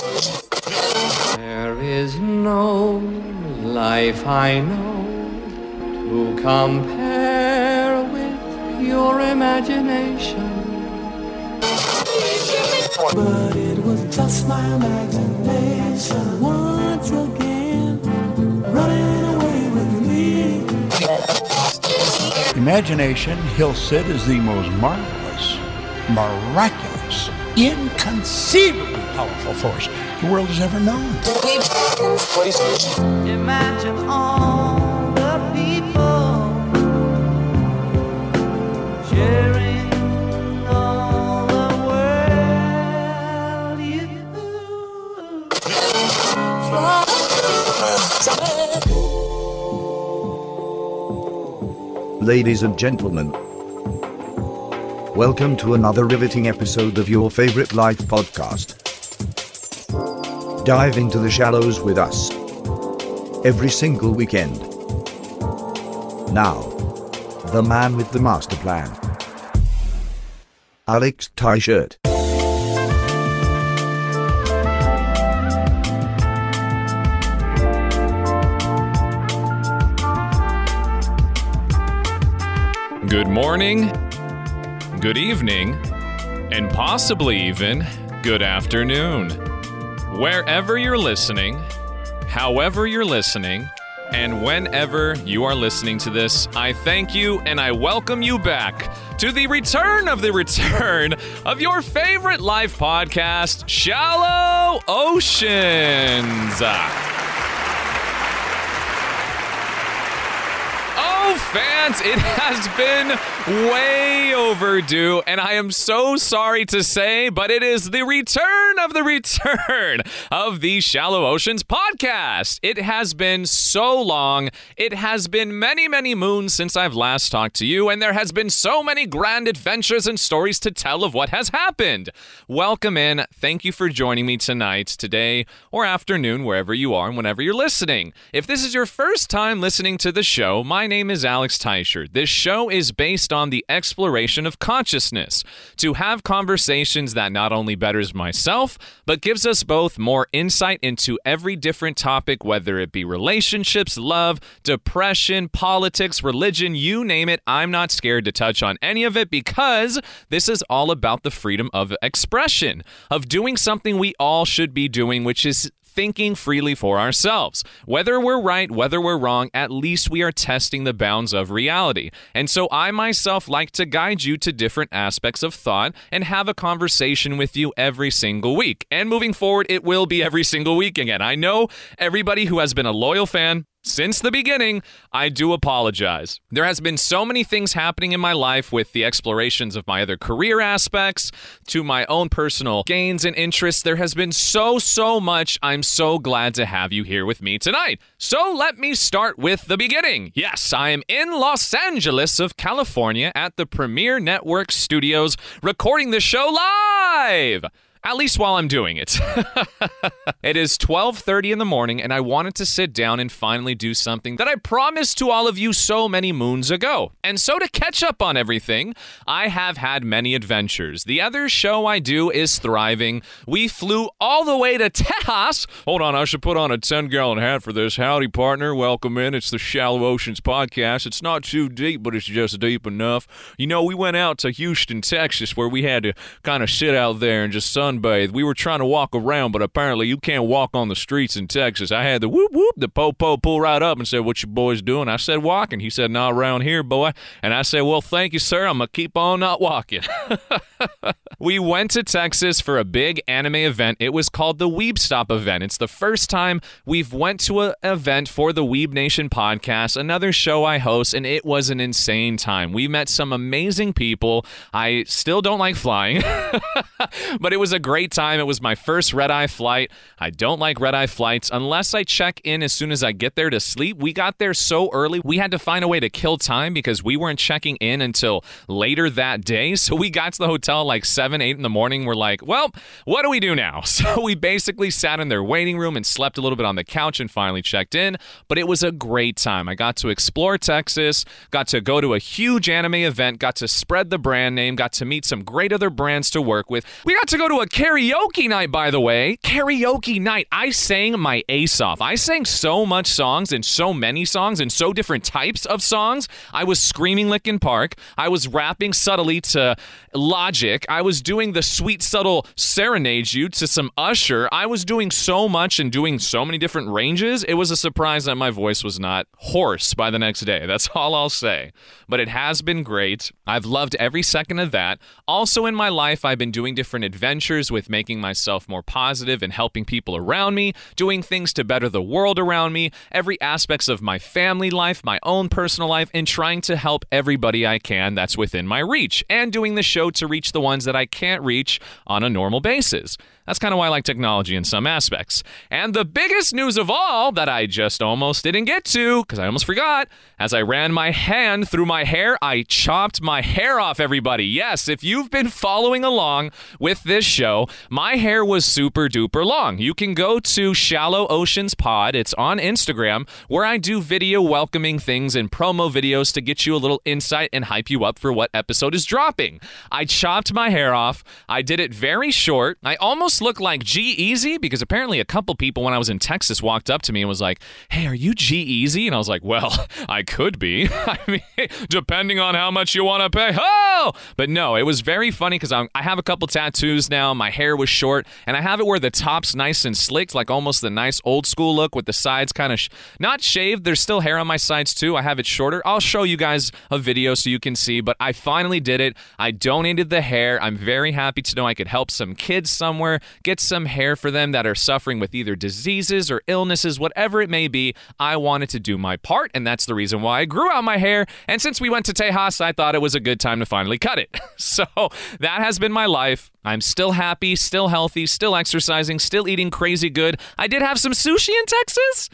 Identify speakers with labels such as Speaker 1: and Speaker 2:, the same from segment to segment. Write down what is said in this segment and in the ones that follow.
Speaker 1: There is no life I know to compare with pure imagination.
Speaker 2: But it was just my imagination once again running away with me.
Speaker 3: Imagination, he'll sit as the most marvelous, miraculous, inconceivably powerful force the world has ever known.
Speaker 2: Imagine all the people sharing all the world.
Speaker 4: Ladies and gentlemen, welcome to another riveting episode of your favorite life podcast. Dive into the shallows with us every single weekend. Now, the man with the master plan, Alex Tyshirt.
Speaker 5: Good morning, good evening, and possibly even good afternoon. Wherever you're listening, however you're listening, and whenever you are listening to this, I thank you and I welcome you back to the return of the return of your favorite live podcast, Shallow Oceans. Oh, fans, it has been way overdue, and I am so sorry to say, but it is the return of the return of the Shallow Oceans podcast. It has been so long. It has been many, many moons since I've last talked to you, and there has been so many grand adventures and stories to tell of what has happened. Welcome in. Thank you for joining me tonight, today, or afternoon, wherever you are and whenever you're listening. If this is your first time listening to the show, my name is Alex Teicher. This show is based on the exploration of consciousness, to have conversations that not only betters myself, but gives us both more insight into every different topic, whether it be relationships, love, depression, politics, religion, you name it. I'm not scared to touch on any of it because this is all about the freedom of expression, of doing something we all should be doing, which is thinking freely for ourselves. Whether we're right, whether we're wrong, at least we are testing the bounds of reality. And so I myself like to guide you to different aspects of thought and have a conversation with you every single week. And moving forward, it will be every single week again. I know everybody who has been a loyal fan since the beginning, I do apologize. There has been so many things happening in my life with the explorations of my other career aspects to my own personal gains and interests. There has been so, so much. I'm so glad to have you here with me tonight. So let me start with the beginning. Yes, I am in Los Angeles of California at the Premiere Network Studios recording the show live at least while I'm doing it. it is 12:30 in the morning and I wanted to sit down and finally do something that I promised to all of you so many moons ago. And so to catch up on everything, I have had many adventures. The other show I do is Thriving. We flew all the way to Tejas. Hold on, I should put on a 10-gallon hat for this. Howdy partner, welcome in. It's the Shallow Oceans podcast. It's not too deep, but it's just deep enough. You know, we went out to Houston, Texas where we had to kind of sit out there and just sun sunbathe. We were trying to walk around, but apparently you can't walk on the streets in Texas. I had the whoop whoop, the po-po pull right up and said, what you boys doing? I said, walking. He said, not around here, boy. And I said, well, thank you, sir. I'm to keep on not walking. we went to Texas for a big anime event. It was called the Weeb Stop event. It's the first time we've went to an event for the Weeb Nation podcast, another show I host, and it was an insane time. We met some amazing people. I still don't like flying, but it was a great time. It was my first red eye flight. I don't like red eye flights unless I check in as soon as I get there to sleep. We got there so early, we had to find a way to kill time because we weren't checking in until later that day. So we got to the hotel like 7, 8 in the morning. We're like, well, what do we do now? So we basically sat in their waiting room and slept a little bit on the couch and finally checked in. But it was a great time. I got to explore Texas, got to go to a huge anime event, got to spread the brand name, got to meet some great other brands to work with. We got to go to a karaoke night, by the way, karaoke night, I sang my ace off. I sang so much songs and so many songs and so different types of songs. I was screaming Linkin Park. I was rapping subtly to Logic. I was doing the sweet, subtle serenade you to some Usher. I was doing so much and doing so many different ranges. It was a surprise that my voice was not hoarse by the next day. That's all I'll say. But it has been great. I've loved every second of that. Also, in my life, I've been doing different adventures with making myself more positive and helping people around me, doing things to better the world around me, every aspects of my family life, my own personal life, and trying to help everybody I can that's within my reach, and doing the show to reach the ones that I can't reach on a normal basis. That's kind of why I like technology in some aspects. And the biggest news of all that I just almost didn't get to, because I almost forgot, as I ran my hand through my hair, I chopped my hair off, everybody. Yes, if you've been following along with this show, my hair was super duper long. You can go to Shallow Oceans Pod, it's on Instagram, where I do video welcoming things and promo videos to get you a little insight and hype you up for what episode is dropping. I chopped my hair off, I did it very short. I almost looked like G-Eazy because apparently a couple people when I was in Texas walked up to me and was like, "Hey, are you G-Eazy?" And I was like, "Well, I could be. I mean, depending on how much you want to pay." Oh, but no, it was very funny because I have a couple tattoos now. My hair was short, and I have it where the top's nice and slicked, like almost the nice old school look with the sides kind of sh- not shaved. There's still hair on my sides too. I have it shorter. I'll show you guys a video so you can see. But I finally did it. I donated the hair. I'm very happy to know I could help some kids somewhere get some hair for them that are suffering with either diseases or illnesses, whatever it may be. I wanted to do my part, and that's the reason why I grew out my hair. And since we went to Tejas, I thought it was a good time to finally cut it. so that has been my life. I'm still happy, still healthy, still exercising, still eating crazy good. I did have some sushi in Texas.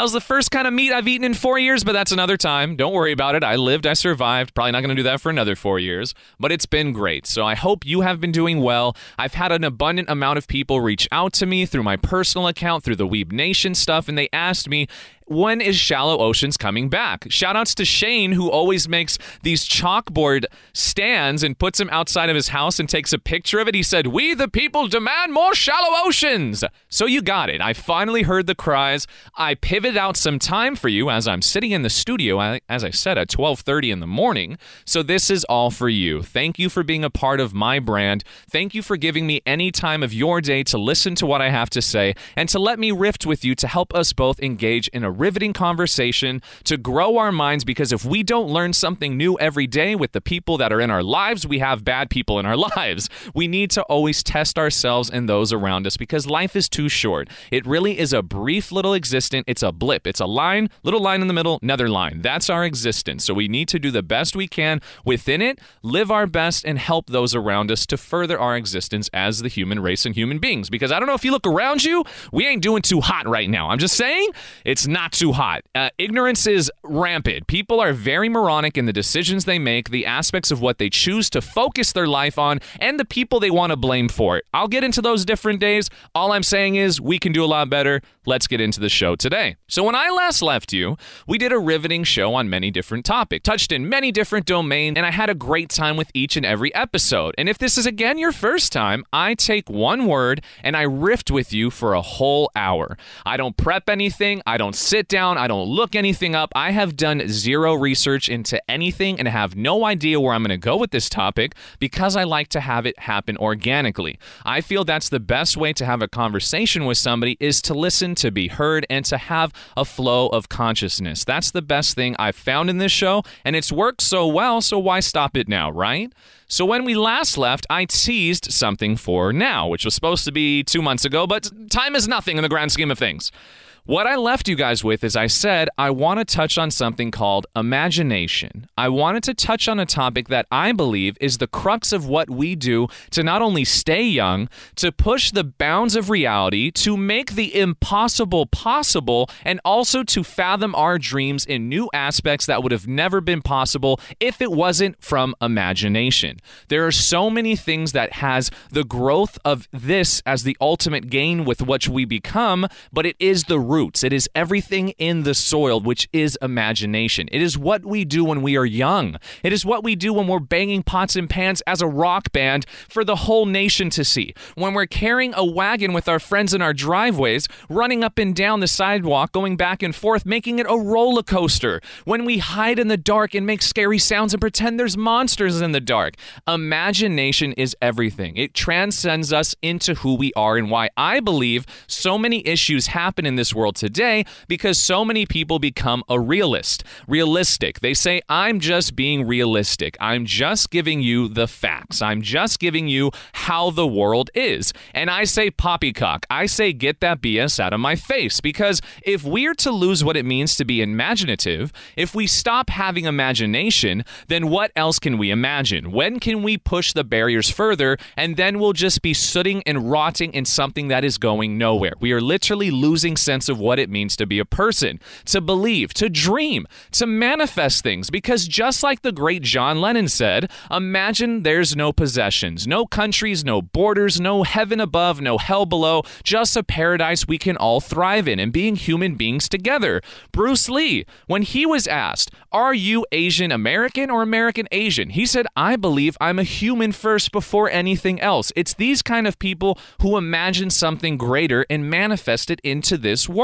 Speaker 5: That was the first kind of meat I've eaten in four years, but that's another time. Don't worry about it. I lived, I survived. Probably not going to do that for another four years, but it's been great. So I hope you have been doing well. I've had an abundant amount of people reach out to me through my personal account, through the Weeb Nation stuff, and they asked me, when is Shallow Oceans coming back? Shout outs to Shane, who always makes these chalkboard stands and puts them outside of his house and takes a picture of it. He said, We the people demand more Shallow Oceans. So you got it. I finally heard the cries. I pivoted out some time for you as I'm sitting in the studio, as I said, at 12:30 in the morning. So this is all for you. Thank you for being a part of my brand. Thank you for giving me any time of your day to listen to what I have to say and to let me rift with you to help us both engage in a riveting conversation to grow our minds because if we don't learn something new every day with the people that are in our lives, we have bad people in our lives. We need to always test ourselves and those around us because life is too short. It really is a brief little existence. It's a blip. It's a line, little line in the middle, another line. That's our existence. So we need to do the best we can within it, live our best, and help those around us to further our existence as the human race and human beings. Because I don't know if you look around you, we ain't doing too hot right now. I'm just saying it's not too hot. Uh, ignorance is rampant. People are very moronic in the decisions they make, the aspects of what they choose to focus their life on, and the people they want to blame for it. I'll get into those different days. All I'm saying is we can do a lot better. Let's get into the show today. So, when I last left you, we did a riveting show on many different topics, touched in many different domains, and I had a great time with each and every episode. And if this is again your first time, I take one word and I rift with you for a whole hour. I don't prep anything, I don't sit down, I don't look anything up. I have done zero research into anything and have no idea where I'm going to go with this topic because I like to have it happen organically. I feel that's the best way to have a conversation with somebody is to listen, to be heard, and to have a flow of consciousness. That's the best thing I've found in this show, and it's worked so well, so why stop it now, right? So when we last left, I teased something for now, which was supposed to be two months ago, but time is nothing in the grand scheme of things. What I left you guys with is I said I want to touch on something called imagination. I wanted to touch on a topic that I believe is the crux of what we do to not only stay young, to push the bounds of reality, to make the impossible possible, and also to fathom our dreams in new aspects that would have never been possible if it wasn't from imagination. There are so many things that has the growth of this as the ultimate gain with which we become, but it is the roots. It is everything in the soil, which is imagination. It is what we do when we are young. It is what we do when we're banging pots and pans as a rock band for the whole nation to see. When we're carrying a wagon with our friends in our driveways, running up and down the sidewalk, going back and forth, making it a roller coaster. When we hide in the dark and make scary sounds and pretend there's monsters in the dark. Imagination is everything. It transcends us into who we are and why I believe so many issues happen in this world today because so many people become a realist. Realistic. They say, I'm just being realistic. I'm just giving you the facts. I'm just giving you how the world is. And I say, poppycock. I say, get that BS out of my face because if we're to lose what it means to be imaginative, if we stop having imagination, then what else can we imagine? When can we push the barriers further and then we'll just be sooting and rotting in something that is going nowhere? We are literally losing sense of what it means to be a person, to believe, to dream, to manifest things because just like the great John Lennon said, imagine there's no possessions, no countries, no borders, no heaven above, no hell below, just a paradise we can all thrive in and being human beings together. Bruce Lee, when he was asked, Are you Asian American or American Asian? He said, I believe I'm a human first before anything else. It's these kind of people who imagine something greater and manifest it into this world.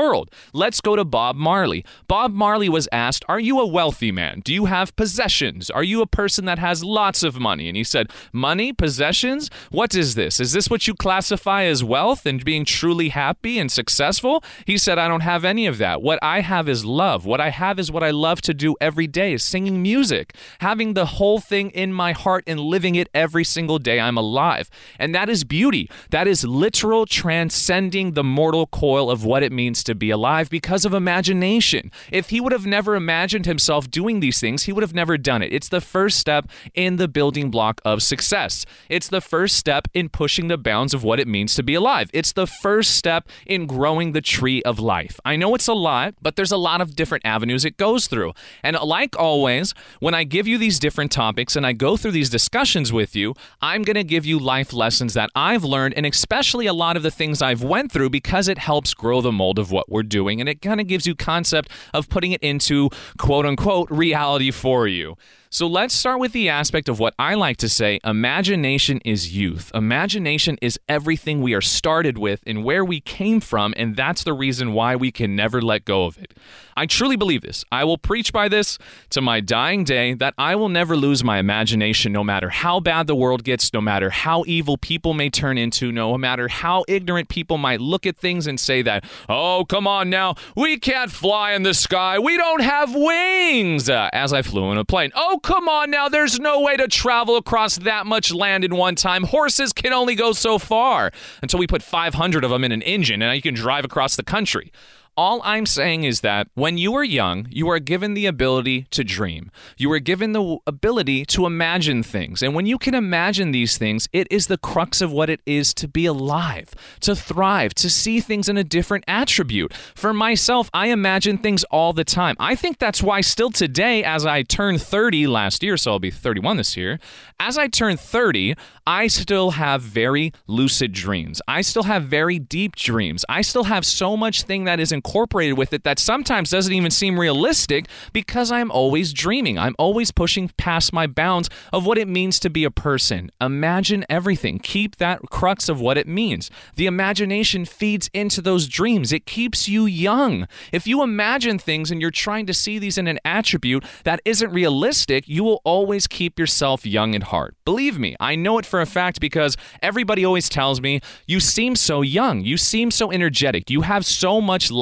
Speaker 5: Let's go to Bob Marley. Bob Marley was asked, Are you a wealthy man? Do you have possessions? Are you a person that has lots of money? And he said, Money, possessions? What is this? Is this what you classify as wealth and being truly happy and successful? He said, I don't have any of that. What I have is love. What I have is what I love to do every day is singing music, having the whole thing in my heart and living it every single day I'm alive. And that is beauty. That is literal transcending the mortal coil of what it means to be alive because of imagination. If he would have never imagined himself doing these things, he would have never done it. It's the first step in the building block of success. It's the first step in pushing the bounds of what it means to be alive. It's the first step in growing the tree of life. I know it's a lot, but there's a lot of different avenues it goes through. And like always, when I give you these different topics and I go through these discussions with you, I'm going to give you life lessons that I've learned and especially a lot of the things I've went through because it helps grow the mold of what we're doing and it kind of gives you concept of putting it into quote unquote reality for you. So let's start with the aspect of what I like to say imagination is youth. Imagination is everything we are started with and where we came from, and that's the reason why we can never let go of it. I truly believe this. I will preach by this to my dying day that I will never lose my imagination no matter how bad the world gets, no matter how evil people may turn into, no matter how ignorant people might look at things and say that, oh, come on now, we can't fly in the sky, we don't have wings, uh, as I flew in a plane. Oh, come on now, there's no way to travel across that much land in one time. Horses can only go so far until we put 500 of them in an engine and you can drive across the country. All I'm saying is that when you are young, you are given the ability to dream. You are given the ability to imagine things. And when you can imagine these things, it is the crux of what it is to be alive, to thrive, to see things in a different attribute. For myself, I imagine things all the time. I think that's why, still today, as I turn 30 last year, so I'll be 31 this year, as I turn 30, I still have very lucid dreams. I still have very deep dreams. I still have so much thing that is incorporated with it that sometimes doesn't even seem realistic because I'm always dreaming. I'm always pushing past my bounds of what it means to be a person. Imagine everything. Keep that crux of what it means. The imagination feeds into those dreams. It keeps you young. If you imagine things and you're trying to see these in an attribute that isn't realistic, you will always keep yourself young at heart. Believe me, I know it for a fact because everybody always tells me, you seem so young. You seem so energetic. You have so much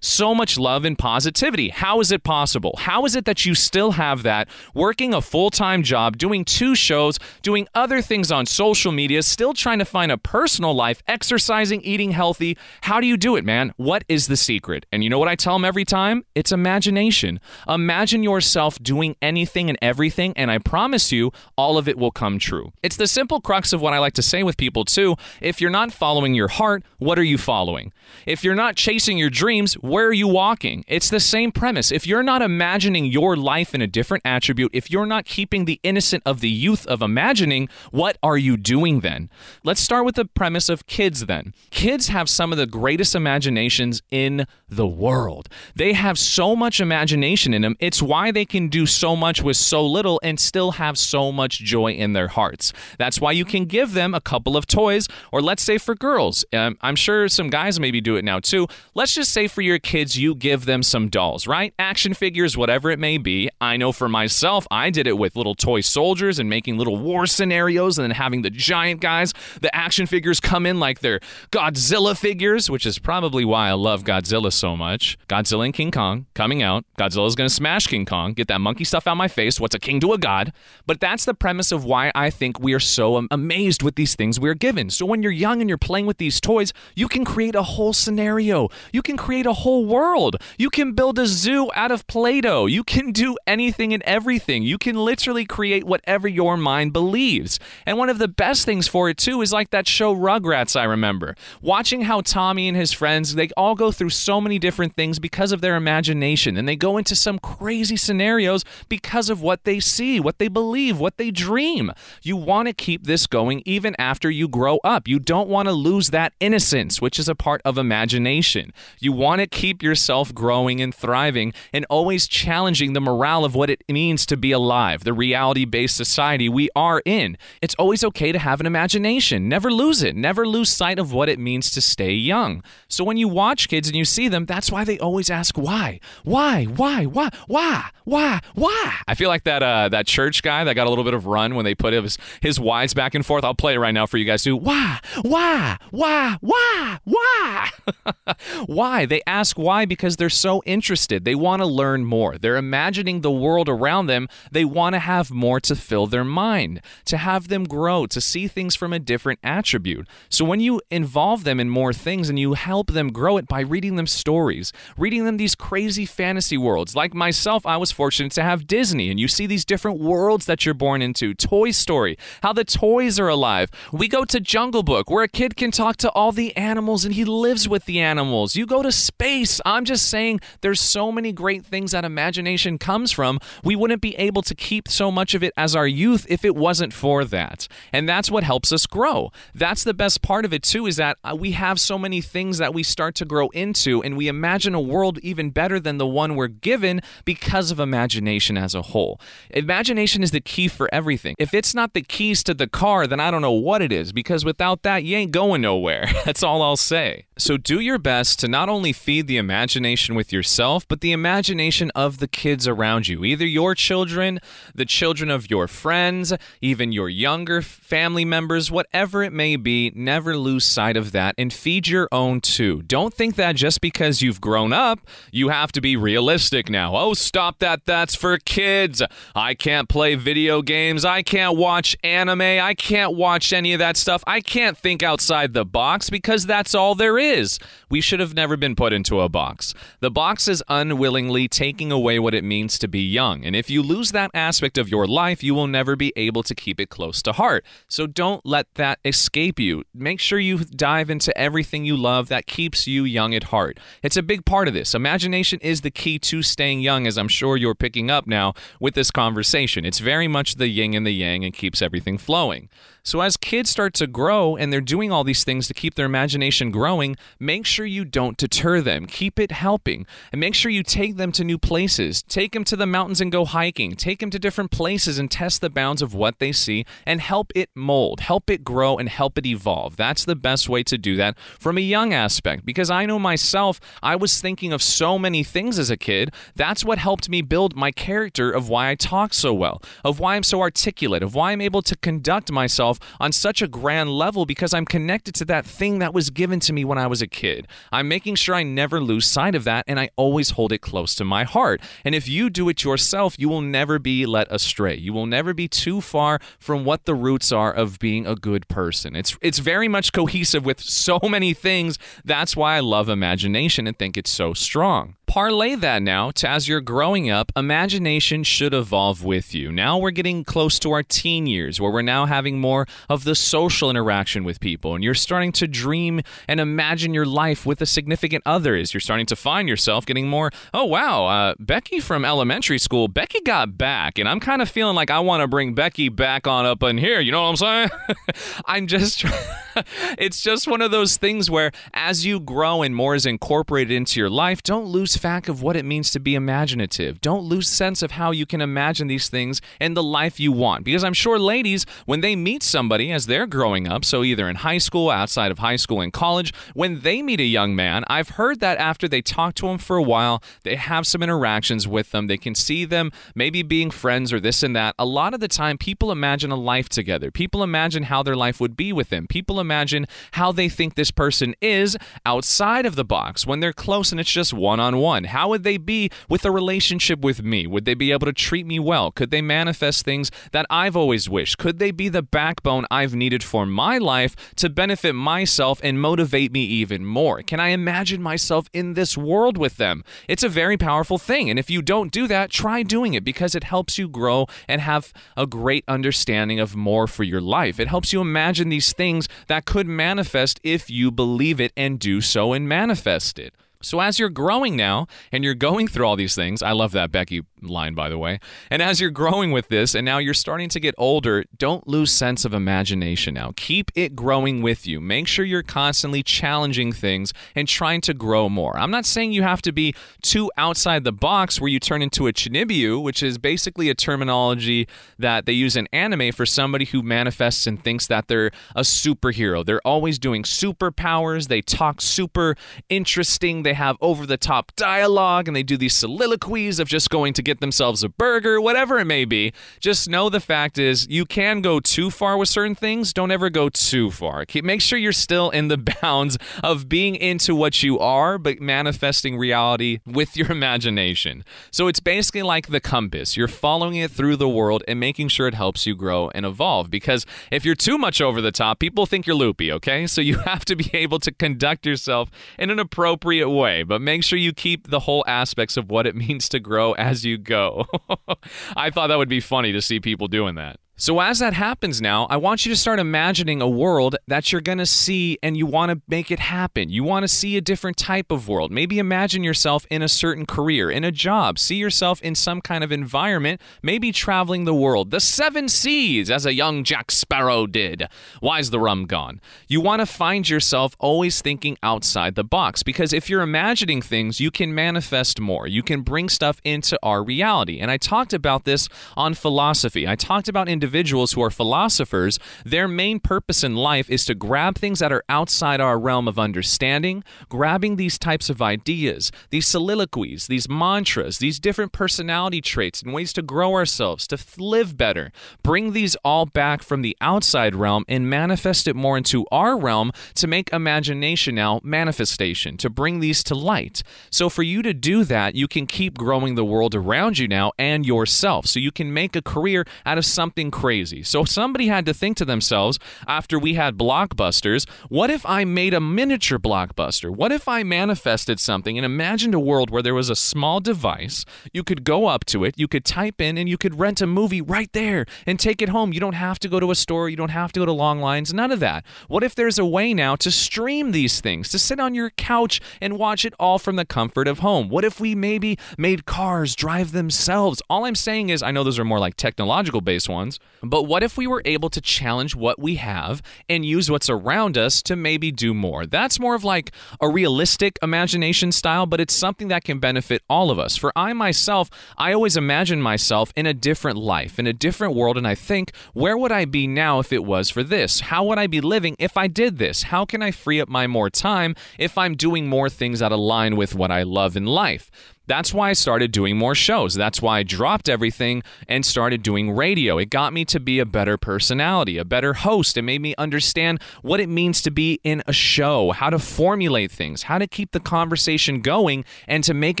Speaker 5: so much love and positivity. How is it possible? How is it that you still have that working a full time job, doing two shows, doing other things on social media, still trying to find a personal life, exercising, eating healthy? How do you do it, man? What is the secret? And you know what I tell them every time? It's imagination. Imagine yourself doing anything and everything, and I promise you, all of it will come true. It's the simple crux of what I like to say with people, too. If you're not following your heart, what are you following? If you're not chasing your dreams, dreams, where are you walking? It's the same premise. If you're not imagining your life in a different attribute, if you're not keeping the innocent of the youth of imagining, what are you doing then? Let's start with the premise of kids then. Kids have some of the greatest imaginations in the world. They have so much imagination in them. It's why they can do so much with so little and still have so much joy in their hearts. That's why you can give them a couple of toys, or let's say for girls, um, I'm sure some guys maybe do it now too. Let's just say for your kids, you give them some dolls, right? Action figures, whatever it may be. I know for myself, I did it with little toy soldiers and making little war scenarios and then having the giant guys. The action figures come in like they're Godzilla figures, which is probably why I love Godzilla so much. Godzilla and King Kong coming out. Godzilla's going to smash King Kong, get that monkey stuff out my face. What's a king to a god? But that's the premise of why I think we are so amazed with these things we're given. So when you're young and you're playing with these toys, you can create a whole scenario. You can create a whole world. You can build a zoo out of Play Doh. You can do anything and everything. You can literally create whatever your mind believes. And one of the best things for it, too, is like that show Rugrats, I remember. Watching how Tommy and his friends, they all go through so many different things because of their imagination. And they go into some crazy scenarios because of what they see, what they believe, what they dream. You want to keep this going even after you grow up. You don't want to lose that innocence, which is a part of imagination. You want to keep yourself growing and thriving and always challenging the morale of what it means to be alive, the reality based society we are in. It's always okay to have an imagination. Never lose it. Never lose sight of what it means to stay young. So when you watch kids and you see them, that's why they always ask why. Why? Why? Why? Why? Why? Why? I feel like that uh, that church guy that got a little bit of run when they put his his whys back and forth. I'll play it right now for you guys too. Why? Why? Why? Why? Why? why? They ask why because they're so interested. They want to learn more. They're imagining the world around them. They want to have more to fill their mind, to have them grow, to see things from a different attribute. So when you involve them in more things and you help them grow it by reading them stories, reading them these crazy fantasy worlds. Like myself, I was fortunate to have Disney, and you see these different worlds that you're born into. Toy Story, how the toys are alive. We go to Jungle Book, where a kid can talk to all the animals and he lives with the animals. You go to space. I'm just saying there's so many great things that imagination comes from. We wouldn't be able to keep so much of it as our youth if it wasn't for that. And that's what helps us grow. That's the best part of it, too, is that uh, we have so many things that we start to grow into and we imagine a world even better than the one we're given because of imagination as a whole. Imagination is the key for everything. If it's not the keys to the car, then I don't know what it is because without that, you ain't going nowhere. That's all I'll say. So do your best to not only feed the imagination with yourself, but the imagination of the kids around you, either your children, the children of your friends, even your younger family members, whatever it may be, never lose sight of that and feed your own too. Don't think that just because you've grown up, you have to be realistic now. Oh, stop that. That's for kids. I can't play video games. I can't watch anime. I can't watch any of that stuff. I can't think outside the box because that's all there is. We should have never been put into a box. The box is unwillingly taking away what it means to be young. And if you lose that aspect of your life, you will never be able to keep it close to heart. So don't let that escape you. Make sure you dive into everything you love that keeps you young at heart. It's a big part of this. Imagination is the key to staying young, as I'm sure you're picking up now with this conversation. It's very much the yin and the yang and keeps everything flowing. So, as kids start to grow and they're doing all these things to keep their imagination growing, make sure you don't deter them. Keep it helping. And make sure you take them to new places. Take them to the mountains and go hiking. Take them to different places and test the bounds of what they see and help it mold, help it grow, and help it evolve. That's the best way to do that from a young aspect. Because I know myself, I was thinking of so many things as a kid. That's what helped me build my character of why I talk so well, of why I'm so articulate, of why I'm able to conduct myself on such a grand level because I'm connected to that thing that was given to me when I was a kid. I'm making sure I never lose sight of that and I always hold it close to my heart. And if you do it yourself, you will never be led astray. You will never be too far from what the roots are of being a good person. It's it's very much cohesive with so many things. That's why I love imagination and think it's so strong parlay that now to as you're growing up, imagination should evolve with you. Now we're getting close to our teen years where we're now having more of the social interaction with people and you're starting to dream and imagine your life with a significant other is. You're starting to find yourself getting more, oh, wow, uh, Becky from elementary school, Becky got back. And I'm kind of feeling like I want to bring Becky back on up in here. You know what I'm saying? I'm just, it's just one of those things where as you grow and more is incorporated into your life, don't lose fact of what it means to be imaginative. Don't lose sense of how you can imagine these things and the life you want. Because I'm sure ladies, when they meet somebody as they're growing up, so either in high school, outside of high school, in college, when they meet a young man, I've heard that after they talk to him for a while, they have some interactions with them, they can see them maybe being friends or this and that. A lot of the time, people imagine a life together. People imagine how their life would be with them. People imagine how they think this person is outside of the box when they're close and it's just one on one. How would they be with a relationship with me? Would they be able to treat me well? Could they manifest things that I've always wished? Could they be the backbone I've needed for my life to benefit myself and motivate me even more? Can I imagine myself in this world with them? It's a very powerful thing. And if you don't do that, try doing it because it helps you grow and have a great understanding of more for your life. It helps you imagine these things that could manifest if you believe it and do so and manifest it. So, as you're growing now and you're going through all these things, I love that Becky line, by the way. And as you're growing with this and now you're starting to get older, don't lose sense of imagination now. Keep it growing with you. Make sure you're constantly challenging things and trying to grow more. I'm not saying you have to be too outside the box where you turn into a chuunibyou, which is basically a terminology that they use in anime for somebody who manifests and thinks that they're a superhero. They're always doing superpowers, they talk super interesting, they have over the top dialogue, and they do these soliloquies of just going to get themselves a burger, whatever it may be. Just know the fact is you can go too far with certain things. Don't ever go too far. Keep, make sure you're still in the bounds of being into what you are, but manifesting reality with your imagination. So it's basically like the compass. You're following it through the world and making sure it helps you grow and evolve. Because if you're too much over the top, people think you're loopy, okay? So you have to be able to conduct yourself in an appropriate way, but make sure you keep the whole aspects of what it means to grow as you go. I thought that would be funny to see people doing that. So, as that happens now, I want you to start imagining a world that you're going to see and you want to make it happen. You want to see a different type of world. Maybe imagine yourself in a certain career, in a job. See yourself in some kind of environment, maybe traveling the world, the seven seas, as a young Jack Sparrow did. Why's the rum gone? You want to find yourself always thinking outside the box because if you're imagining things, you can manifest more. You can bring stuff into our reality. And I talked about this on philosophy. I talked about individuals individuals who are philosophers, their main purpose in life is to grab things that are outside our realm of understanding, grabbing these types of ideas, these soliloquies, these mantras, these different personality traits and ways to grow ourselves, to live better. Bring these all back from the outside realm and manifest it more into our realm to make imagination now manifestation, to bring these to light. So, for you to do that, you can keep growing the world around you now and yourself. So, you can make a career out of something crazy. So somebody had to think to themselves after we had blockbusters, what if I made a miniature blockbuster? What if I manifested something and imagined a world where there was a small device, you could go up to it, you could type in and you could rent a movie right there and take it home. You don't have to go to a store, you don't have to go to long lines, none of that. What if there's a way now to stream these things, to sit on your couch and watch it all from the comfort of home? What if we maybe made cars drive themselves? All I'm saying is I know those are more like technological based ones, but what if we were able to challenge what we have and use what's around us to maybe do more? That's more of like a realistic imagination style, but it's something that can benefit all of us. For I myself, I always imagine myself in a different life, in a different world, and I think, where would I be now if it was for this? How would I be living if I did this? How can I free up my more time if I'm doing more things that align with what I love in life? That's why I started doing more shows. That's why I dropped everything and started doing radio. It got me to be a better personality, a better host. It made me understand what it means to be in a show, how to formulate things, how to keep the conversation going, and to make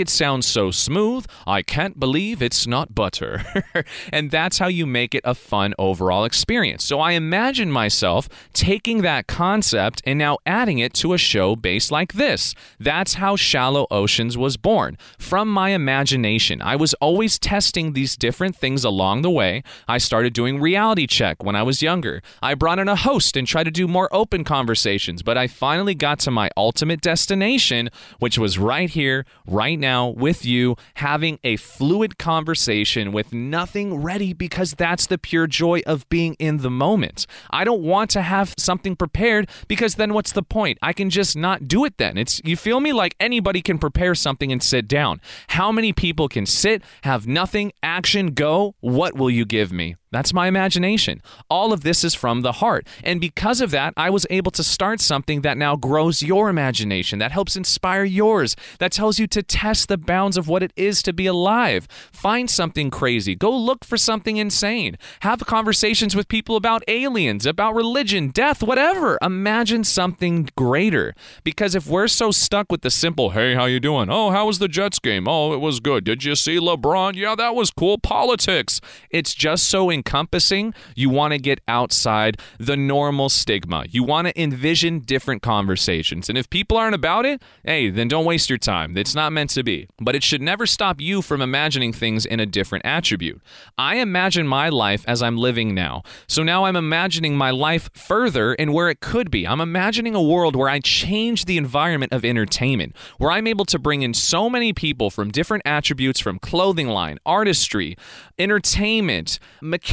Speaker 5: it sound so smooth. I can't believe it's not butter. and that's how you make it a fun overall experience. So I imagine myself taking that concept and now adding it to a show based like this. That's how Shallow Oceans was born. From from my imagination. I was always testing these different things along the way. I started doing reality check when I was younger. I brought in a host and tried to do more open conversations, but I finally got to my ultimate destination, which was right here, right now, with you, having a fluid conversation with nothing ready because that's the pure joy of being in the moment. I don't want to have something prepared because then what's the point? I can just not do it then. It's you feel me like anybody can prepare something and sit down. How many people can sit, have nothing, action, go? What will you give me? That's my imagination. All of this is from the heart. And because of that, I was able to start something that now grows your imagination, that helps inspire yours, that tells you to test the bounds of what it is to be alive. Find something crazy. Go look for something insane. Have conversations with people about aliens, about religion, death, whatever. Imagine something greater. Because if we're so stuck with the simple, hey, how you doing? Oh, how was the Jets game? Oh, it was good. Did you see LeBron? Yeah, that was cool. Politics. It's just so encompassing. You want to get outside the normal stigma. You want to envision different conversations. And if people aren't about it, hey, then don't waste your time. It's not meant to be. But it should never stop you from imagining things in a different attribute. I imagine my life as I'm living now. So now I'm imagining my life further and where it could be. I'm imagining a world where I change the environment of entertainment, where I'm able to bring in so many people from different attributes from clothing line, artistry, entertainment, mechanics,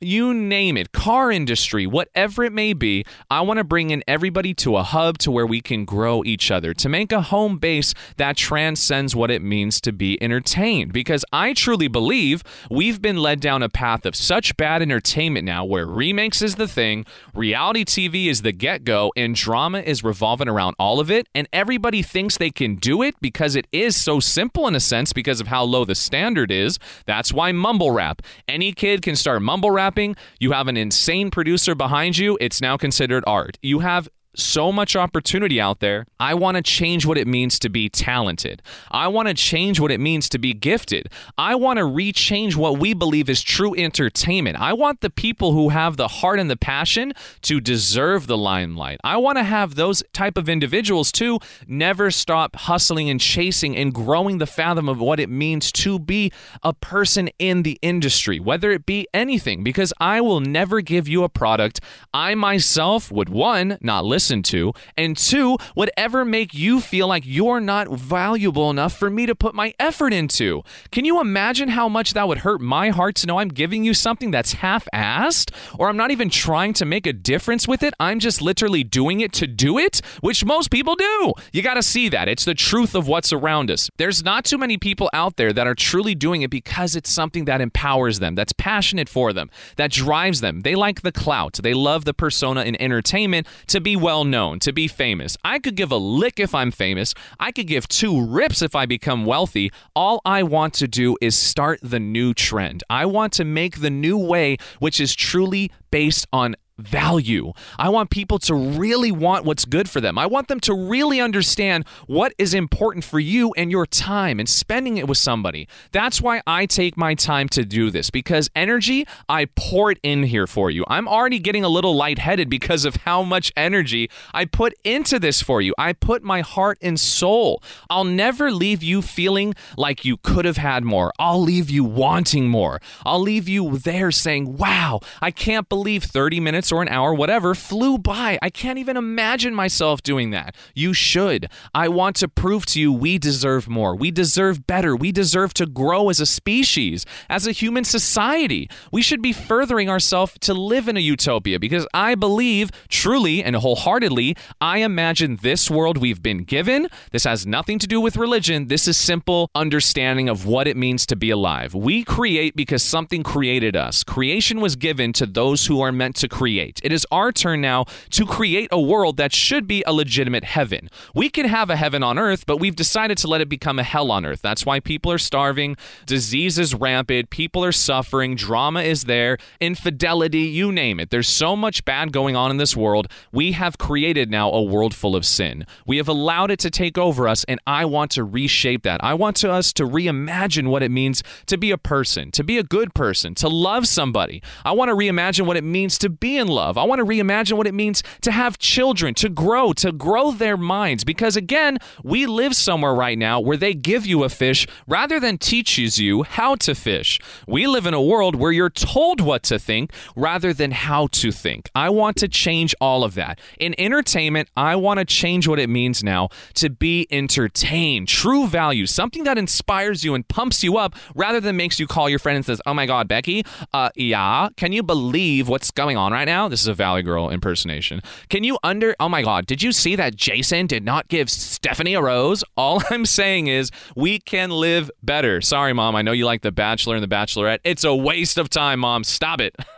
Speaker 5: you name it, car industry, whatever it may be. I want to bring in everybody to a hub to where we can grow each other, to make a home base that transcends what it means to be entertained. Because I truly believe we've been led down a path of such bad entertainment now where remakes is the thing, reality TV is the get go, and drama is revolving around all of it. And everybody thinks they can do it because it is so simple in a sense because of how low the standard is. That's why mumble rap. Any kid can start mumble rapping. You have an insane producer behind you. It's now considered art. You have so much opportunity out there. I want to change what it means to be talented. I want to change what it means to be gifted. I want to rechange what we believe is true entertainment. I want the people who have the heart and the passion to deserve the limelight. I want to have those type of individuals to never stop hustling and chasing and growing the fathom of what it means to be a person in the industry, whether it be anything, because I will never give you a product I myself would one, not listen to, and two, would ever make you feel like you're not valuable enough for me to put my effort into. Can you imagine how much that would hurt my heart to know I'm giving you something that's half assed? Or I'm not even trying to make a difference with it? I'm just literally doing it to do it, which most people do. You gotta see that. It's the truth of what's around us. There's not too many people out there that are truly doing it because it's something that empowers them, that's passionate for them, that drives them. They like the clout, they love the persona in entertainment to be well known, to be famous. I could give a lick if I'm famous. I could give two rips if I become wealthy. All I want to do is start the new trend. I want to make the new way, which is truly based on value. I want people to really want what's good for them. I want them to really understand what is important for you and your time and spending it with somebody. That's why I take my time to do this because energy, I pour it in here for you. I'm already getting a little lightheaded because of how much energy I put into this for you. I put my heart and soul. I'll never leave you feeling like you could have had more. I'll leave you wanting more. I'll leave you there saying, wow, I can't believe 30 minutes or an hour, whatever, flew by. I can't even imagine myself doing that. You should. I want to prove to you we deserve more. We deserve better. We deserve to grow as a species, as a human society. We should be furthering ourselves to live in a utopia because I believe truly and wholeheartedly, I imagine this world we've been given. This has nothing to do with religion. This is simple understanding of what it means to be alive. We create because something created us. Creation was given to those who are meant to create. It is our turn now to create a world that should be a legitimate heaven. We can have a heaven on earth, but we've decided to let it become a hell on earth. That's why people are starving, disease is rampant, people are suffering, drama is there, infidelity, you name it. There's so much bad going on in this world. We have created now a world full of sin. We have allowed it to take over us, and I want to reshape that. I want to us to reimagine what it means to be a person, to be a good person, to love somebody. I want to reimagine what it means to be in in love. I want to reimagine what it means to have children, to grow, to grow their minds. Because again, we live somewhere right now where they give you a fish rather than teaches you how to fish. We live in a world where you're told what to think rather than how to think. I want to change all of that. In entertainment, I want to change what it means now to be entertained. True value, something that inspires you and pumps you up rather than makes you call your friend and says, "Oh my god, Becky, uh yeah, can you believe what's going on right now?" This is a Valley Girl impersonation. Can you under Oh my god, did you see that Jason did not give Stephanie a rose? All I'm saying is we can live better. Sorry, mom, I know you like The Bachelor and The Bachelorette. It's a waste of time, mom. Stop it.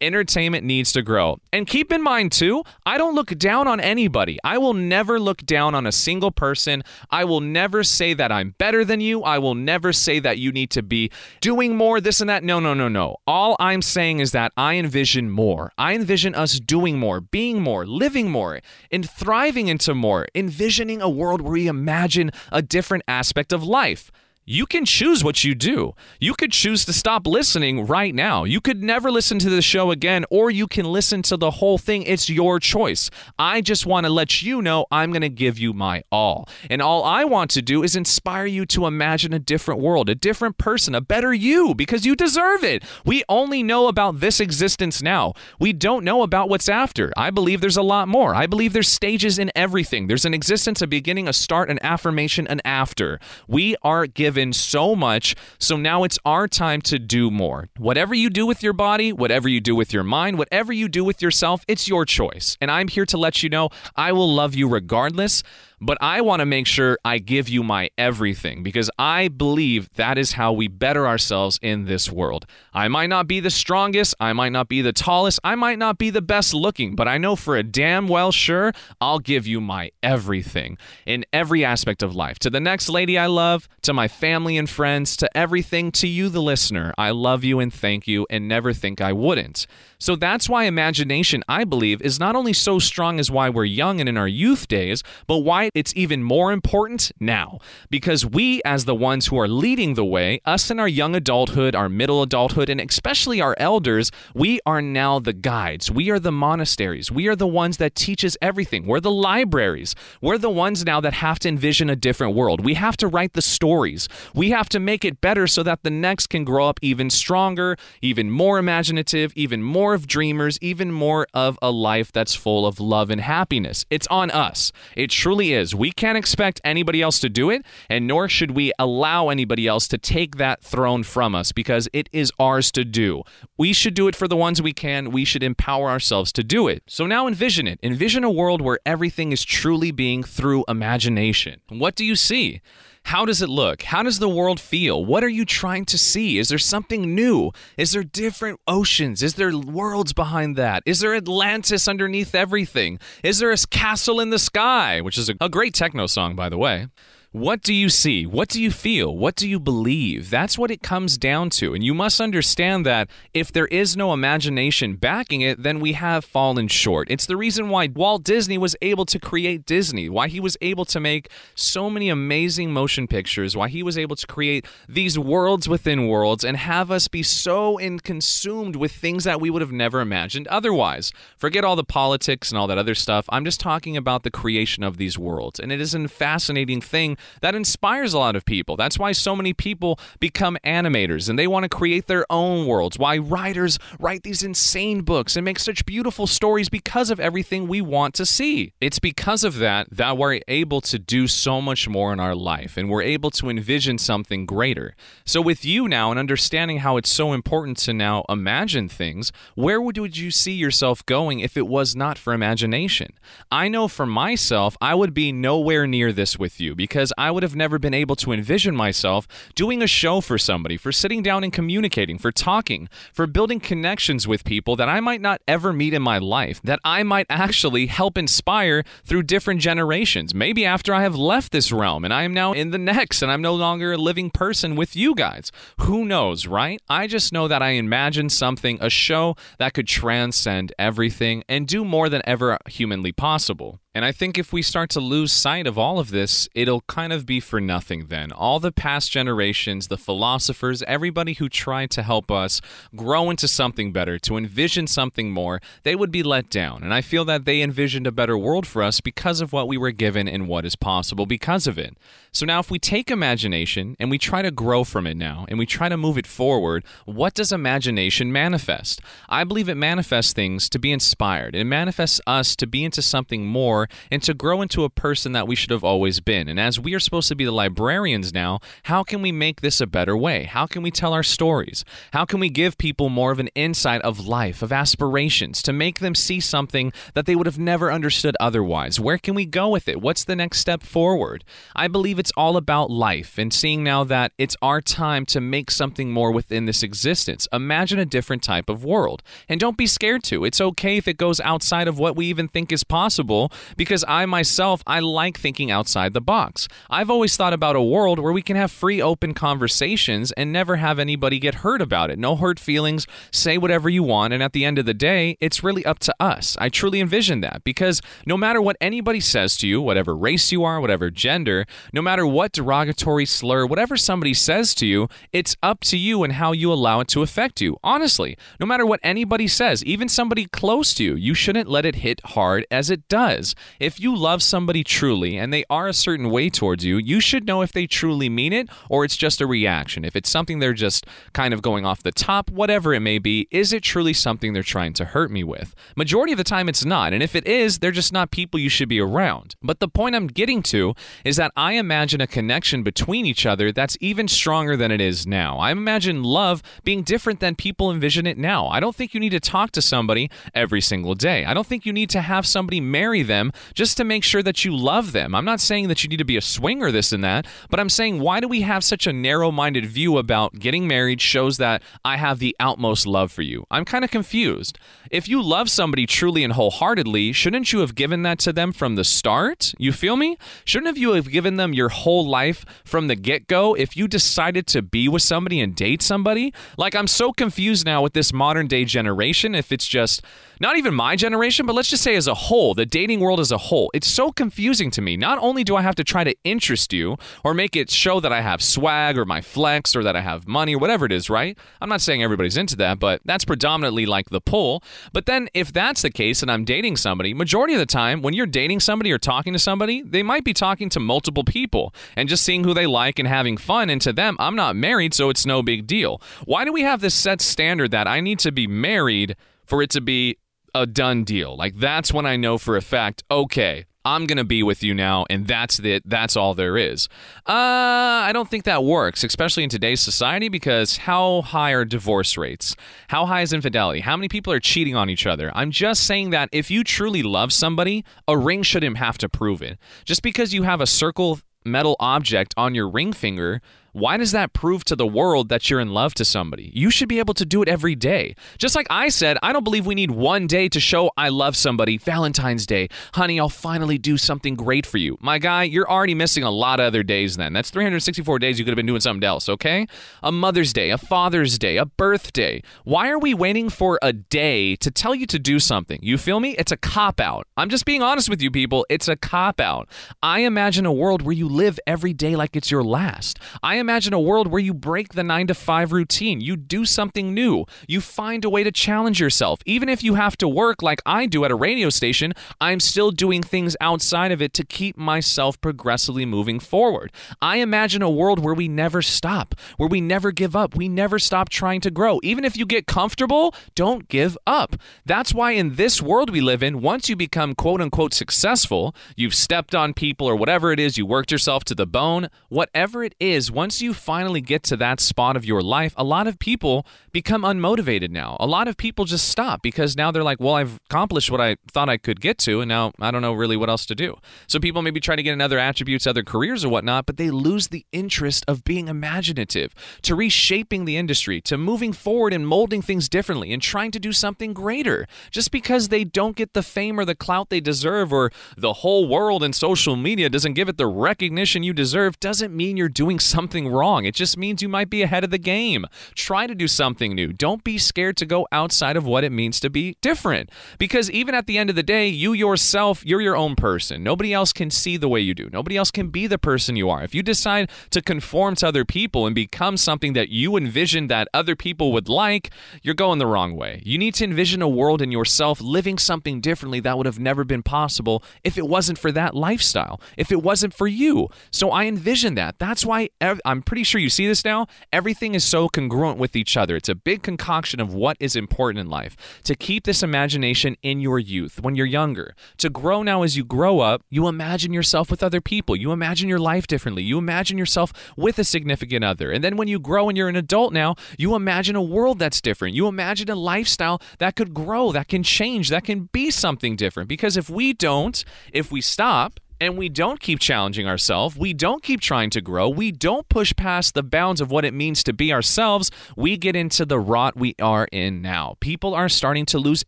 Speaker 5: Entertainment needs to grow. And keep in mind, too, I don't look down on anybody. I will never look down on a single person. I will never say that I'm better than you. I will never say that you need to be doing more, this and that. No, no, no, no. All I'm saying is that I envision more. I envision us doing more, being more, living more, and thriving into more, envisioning a world where we imagine a different aspect of life. You can choose what you do. You could choose to stop listening right now. You could never listen to the show again, or you can listen to the whole thing. It's your choice. I just want to let you know I'm going to give you my all. And all I want to do is inspire you to imagine a different world, a different person, a better you, because you deserve it. We only know about this existence now. We don't know about what's after. I believe there's a lot more. I believe there's stages in everything. There's an existence, a beginning, a start, an affirmation, an after. We are given so much, so now it's our time to do more. Whatever you do with your body, whatever you do with your mind, whatever you do with yourself, it's your choice. And I'm here to let you know I will love you regardless. But I want to make sure I give you my everything because I believe that is how we better ourselves in this world. I might not be the strongest, I might not be the tallest, I might not be the best looking, but I know for a damn well sure I'll give you my everything in every aspect of life. To the next lady I love, to my family and friends, to everything, to you, the listener. I love you and thank you and never think I wouldn't. So that's why imagination, I believe, is not only so strong as why we're young and in our youth days, but why it's even more important now. Because we, as the ones who are leading the way, us in our young adulthood, our middle adulthood, and especially our elders, we are now the guides. We are the monasteries. We are the ones that teaches everything. We're the libraries. We're the ones now that have to envision a different world. We have to write the stories. We have to make it better so that the next can grow up even stronger, even more imaginative, even more of dreamers, even more of a life that's full of love and happiness. It's on us. It truly is. We can't expect anybody else to do it, and nor should we allow anybody else to take that throne from us because it is ours to do. We should do it for the ones we can. We should empower ourselves to do it. So now envision it. Envision a world where everything is truly being through imagination. What do you see? How does it look? How does the world feel? What are you trying to see? Is there something new? Is there different oceans? Is there worlds behind that? Is there Atlantis underneath everything? Is there a castle in the sky? Which is a, a great techno song, by the way. What do you see? What do you feel? What do you believe? That's what it comes down to. And you must understand that if there is no imagination backing it, then we have fallen short. It's the reason why Walt Disney was able to create Disney, why he was able to make so many amazing motion pictures, why he was able to create these worlds within worlds and have us be so consumed with things that we would have never imagined otherwise. Forget all the politics and all that other stuff. I'm just talking about the creation of these worlds. And it is a fascinating thing that inspires a lot of people. That's why so many people become animators and they want to create their own worlds. Why writers write these insane books and make such beautiful stories because of everything we want to see. It's because of that that we're able to do so much more in our life and we're able to envision something greater. So, with you now and understanding how it's so important to now imagine things, where would you see yourself going if it was not for imagination? I know for myself, I would be nowhere near this with you because I would have never been able to envision myself doing a show for somebody, for sitting down and communicating, for talking, for building connections with people that I might not ever meet in my life, that I might actually help inspire through different generations. Maybe after I have left this realm and I am now in the next and I'm no longer a living person with you guys. Who knows, right? I just know that I imagined something, a show that could transcend everything and do more than ever humanly possible. And I think if we start to lose sight of all of this, it'll kind of be for nothing then. All the past generations, the philosophers, everybody who tried to help us grow into something better, to envision something more, they would be let down. And I feel that they envisioned a better world for us because of what we were given and what is possible because of it. So now, if we take imagination and we try to grow from it now and we try to move it forward, what does imagination manifest? I believe it manifests things to be inspired. It manifests us to be into something more and to grow into a person that we should have always been. And as we are supposed to be the librarians now, how can we make this a better way? How can we tell our stories? How can we give people more of an insight of life, of aspirations, to make them see something that they would have never understood otherwise? Where can we go with it? What's the next step forward? I believe it's all about life and seeing now that it's our time to make something more within this existence. Imagine a different type of world. And don't be scared to. It's okay if it goes outside of what we even think is possible because I myself, I like thinking outside the box. I've always thought about a world where we can have free, open conversations and never have anybody get hurt about it. No hurt feelings, say whatever you want. And at the end of the day, it's really up to us. I truly envision that because no matter what anybody says to you, whatever race you are, whatever gender, no matter what derogatory slur, whatever somebody says to you, it's up to you and how you allow it to affect you. Honestly, no matter what anybody says, even somebody close to you, you shouldn't let it hit hard as it does. If you love somebody truly and they are a certain way towards you, you should know if they truly mean it or it's just a reaction. If it's something they're just kind of going off the top, whatever it may be, is it truly something they're trying to hurt me with? Majority of the time, it's not. And if it is, they're just not people you should be around. But the point I'm getting to is that I imagine a connection between each other that's even stronger than it is now. I imagine love being different than people envision it now. I don't think you need to talk to somebody every single day. I don't think you need to have somebody marry them just to make sure that you love them. I'm not saying that you need to be a swinger, this and that, but I'm saying why do we have such a narrow minded view about getting married shows that I have the utmost love for you? I'm kind of confused. If you love somebody truly and wholeheartedly, shouldn't you have given that to them from the start? You feel me? Shouldn't have you have given them your whole life from the get go if you decided to be with somebody and date somebody? Like, I'm so confused now with this modern day generation. If it's just not even my generation, but let's just say as a whole, the dating world as a whole, it's so confusing to me. Not only do I have to try to interest you or make it show that I have swag or my flex or that I have money or whatever it is, right? I'm not saying everybody's into that, but that's predominantly like the pull. But then if that's the case and I'm dating somebody, majority of the time when you're dating somebody or talking to somebody, they might be talking to multiple people and just seeing who they like and having fun. And to them, I'm not married, so it's no big deal. Why do we have this set standard that I need to be married for it to be a done deal? Like that's when I know for a fact, okay, I'm going to be with you now, and that's it. That's all there is. Uh, I don't think that works, especially in today's society, because how high are divorce rates? How high is infidelity? How many people are cheating on each other? I'm just saying that if you truly love somebody, a ring shouldn't have to prove it. Just because you have a circle metal object on your ring finger why does that prove to the world that you're in love to somebody? You should be able to do it every day. Just like I said, I don't believe we need one day to show I love somebody. Valentine's Day. Honey, I'll finally do something great for you. My guy, you're already missing a lot of other days then. That's 364 days you could have been doing something else, okay? A Mother's Day, a Father's Day, a birthday. Why are we waiting for a day to tell you to do something? You feel me? It's a cop out. I'm just being honest with you people. It's a cop out. I imagine a world where you live every day like it's your last. I imagine a world where you break the nine to five routine. You do something new. You find a way to challenge yourself. Even if you have to work like I do at a radio station, I'm still doing things outside of it to keep myself progressively moving forward. I imagine a world where we never stop, where we never give up. We never stop trying to grow. Even if you get comfortable, don't give up. That's why in this world we live in, once you become quote unquote successful, you've stepped on people or whatever it is, you worked yourself to the bone, whatever it is, once you finally get to that spot of your life, a lot of people become unmotivated now. A lot of people just stop because now they're like, well, I've accomplished what I thought I could get to, and now I don't know really what else to do. So people maybe try to get in other attributes, other careers or whatnot, but they lose the interest of being imaginative, to reshaping the industry, to moving forward and molding things differently and trying to do something greater. Just because they don't get the fame or the clout they deserve, or the whole world and social media doesn't give it the recognition you deserve, doesn't mean you're doing something wrong. It just means you might be ahead of the game. Try to do something new. Don't be scared to go outside of what it means to be different. Because even at the end of the day, you yourself, you're your own person. Nobody else can see the way you do. Nobody else can be the person you are. If you decide to conform to other people and become something that you envision that other people would like, you're going the wrong way. You need to envision a world in yourself living something differently that would have never been possible if it wasn't for that lifestyle, if it wasn't for you. So I envision that. That's why ev- I'm pretty sure you see this now. Everything is so congruent with each other. It's a big concoction of what is important in life. To keep this imagination in your youth when you're younger, to grow now as you grow up, you imagine yourself with other people. You imagine your life differently. You imagine yourself with a significant other. And then when you grow and you're an adult now, you imagine a world that's different. You imagine a lifestyle that could grow, that can change, that can be something different. Because if we don't, if we stop, and we don't keep challenging ourselves, we don't keep trying to grow, we don't push past the bounds of what it means to be ourselves, we get into the rot we are in now. People are starting to lose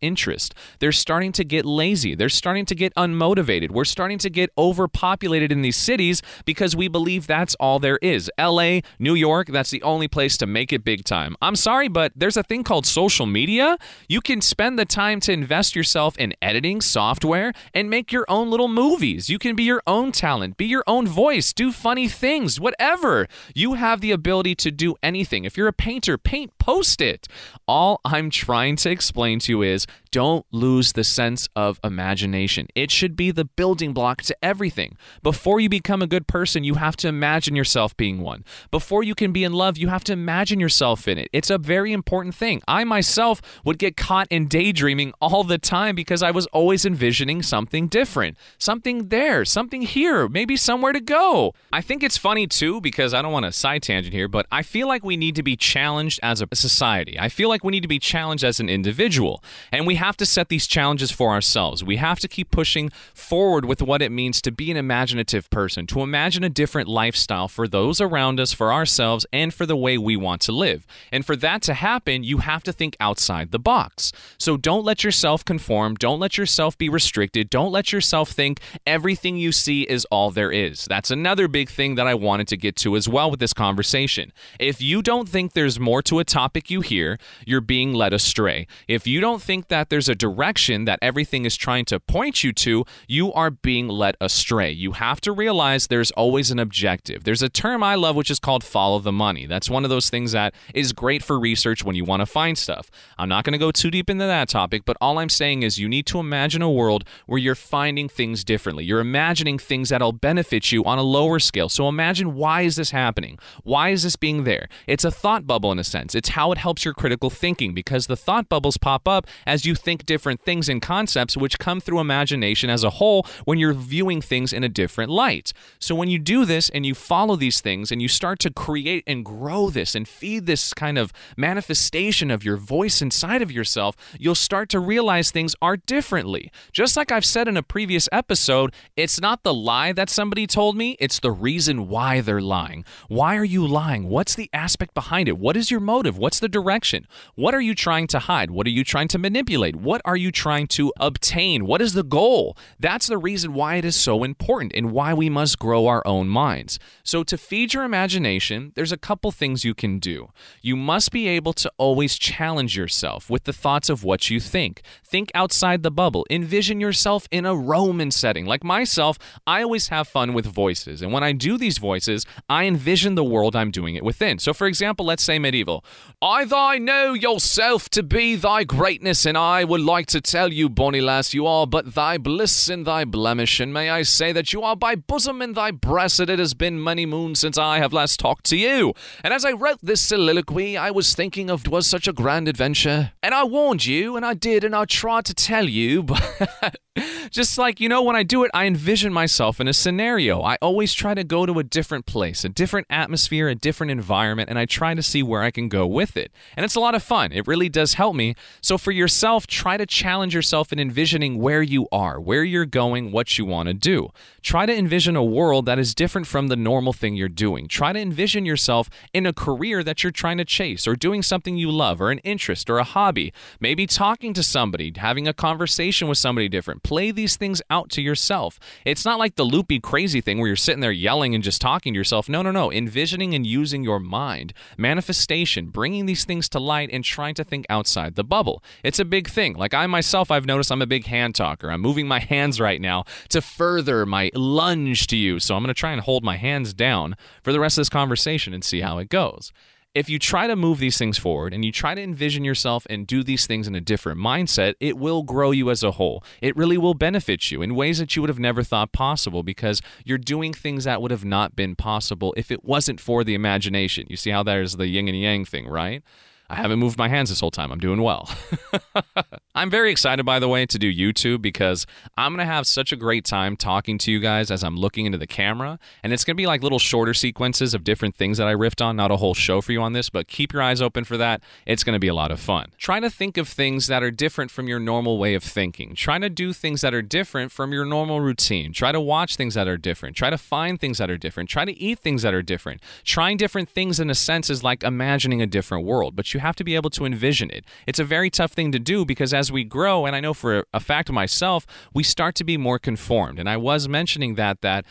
Speaker 5: interest. They're starting to get lazy. They're starting to get unmotivated. We're starting to get overpopulated in these cities because we believe that's all there is. LA, New York, that's the only place to make it big time. I'm sorry, but there's a thing called social media. You can spend the time to invest yourself in editing software and make your own little movies. You can be your own talent, be your own voice, do funny things, whatever. You have the ability to do anything. If you're a painter, paint, post it. All I'm trying to explain to you is don't lose the sense of imagination. It should be the building block to everything. Before you become a good person, you have to imagine yourself being one. Before you can be in love, you have to imagine yourself in it. It's a very important thing. I myself would get caught in daydreaming all the time because I was always envisioning something different, something there, something here, maybe somewhere to go. I think it's funny too because I don't want to side tangent here, but I feel like we need to be challenged as a society. I feel like we need to be challenged as an individual. And we have to set these challenges for ourselves. We have to keep pushing forward with what it means to be an imaginative person, to imagine a different lifestyle for those around us, for ourselves, and for the way we want to live. And for that to happen, you have to think outside the box. So don't let yourself conform. Don't let yourself be restricted. Don't let yourself think everything you see is all there is. That's another big thing that I wanted to get to as well with this conversation. If you don't think there's more to a topic you hear, you're being led astray. If you don't think that there's a direction that everything is trying to point you to, you are being led astray. You have to realize there's always an objective. There's a term I love which is called follow the money. That's one of those things that is great for research when you want to find stuff. I'm not going to go too deep into that topic, but all I'm saying is you need to imagine a world where you're finding things differently. You're imagining things that'll benefit you on a lower scale. So imagine why is this happening? Why is this being there? It's a thought bubble in a sense. It's how it helps your critical thinking because the thought bubbles pop up as you think different things and concepts which come through imagination as a whole when you're viewing things in a different light. So when you do this and you follow these things and you start to create and grow this and feed this kind of manifestation of your voice inside of yourself, you'll start to realize things are differently. Just like I've said in a previous episode, it's not the lie that somebody told me, it's the reason why they're lying. Why are you lying? What's the aspect behind it? What is your motive? What's the direction? What are you trying to hide? What are you trying to manipulate? What are you trying to obtain? What is the goal? That's the reason why it is so important and why we must grow our own minds. So, to feed your imagination, there's a couple things you can do. You must be able to always challenge yourself with the thoughts of what you think. Think outside the bubble. Envision yourself in a Roman setting. Like myself, I always have fun with voices. And when I do these voices, I envision the world I'm doing it within. So, for example, let's say medieval. I thy know yourself to be thy greatness, and I would like to tell you, bonny lass, you are but thy bliss and thy blemish. And may I say that you are by bosom and thy breast, and it has been many moons since I have last talked to you. And as I wrote this soliloquy, I was thinking of 'twas such a grand adventure. And I warned you, and I did, and I tried to tell you, but just like, you know, when I do it, I envision myself in a scenario. I always try to go to a different place, a different atmosphere, a different environment, and I try to see where I can go with it. And it's a lot of fun. It really does help me. So for yourself, try to challenge yourself in envisioning where you are, where you're going, what you want to do. Try to envision a world that is different from the normal thing you're doing. Try to envision yourself in a career that you're trying to chase, or doing something you love, or an interest, or a hobby. Maybe talking to somebody, having a conversation with somebody different. Play these things out to yourself. It's not like the loopy, crazy thing where you're sitting there yelling and just talking to yourself. No, no, no. Envisioning and using your mind, manifestation, bringing these things to light and trying to think outside the bubble. It's a big thing. Like I myself, I've noticed I'm a big hand talker. I'm moving my hands right now to further my lunge to you. So I'm going to try and hold my hands down for the rest of this conversation and see how it goes if you try to move these things forward and you try to envision yourself and do these things in a different mindset, it will grow you as a whole. It really will benefit you in ways that you would have never thought possible because you're doing things that would have not been possible if it wasn't for the imagination. You see how there's the yin and yang thing, right? I haven't moved my hands this whole time. I'm doing well. I'm very excited, by the way, to do YouTube because I'm going to have such a great time talking to you guys as I'm looking into the camera. And it's going to be like little shorter sequences of different things that I riffed on. Not a whole show for you on this, but keep your eyes open for that. It's going to be a lot of fun. Try to think of things that are different from your normal way of thinking. Try to do things that are different from your normal routine. Try to watch things that are different. Try to find things that are different. Try to eat things that are different. Trying different things in a sense is like imagining a different world, but you have to be able to envision it. It's a very tough thing to do because as we grow, and I know for a fact myself, we start to be more conformed. And I was mentioning that that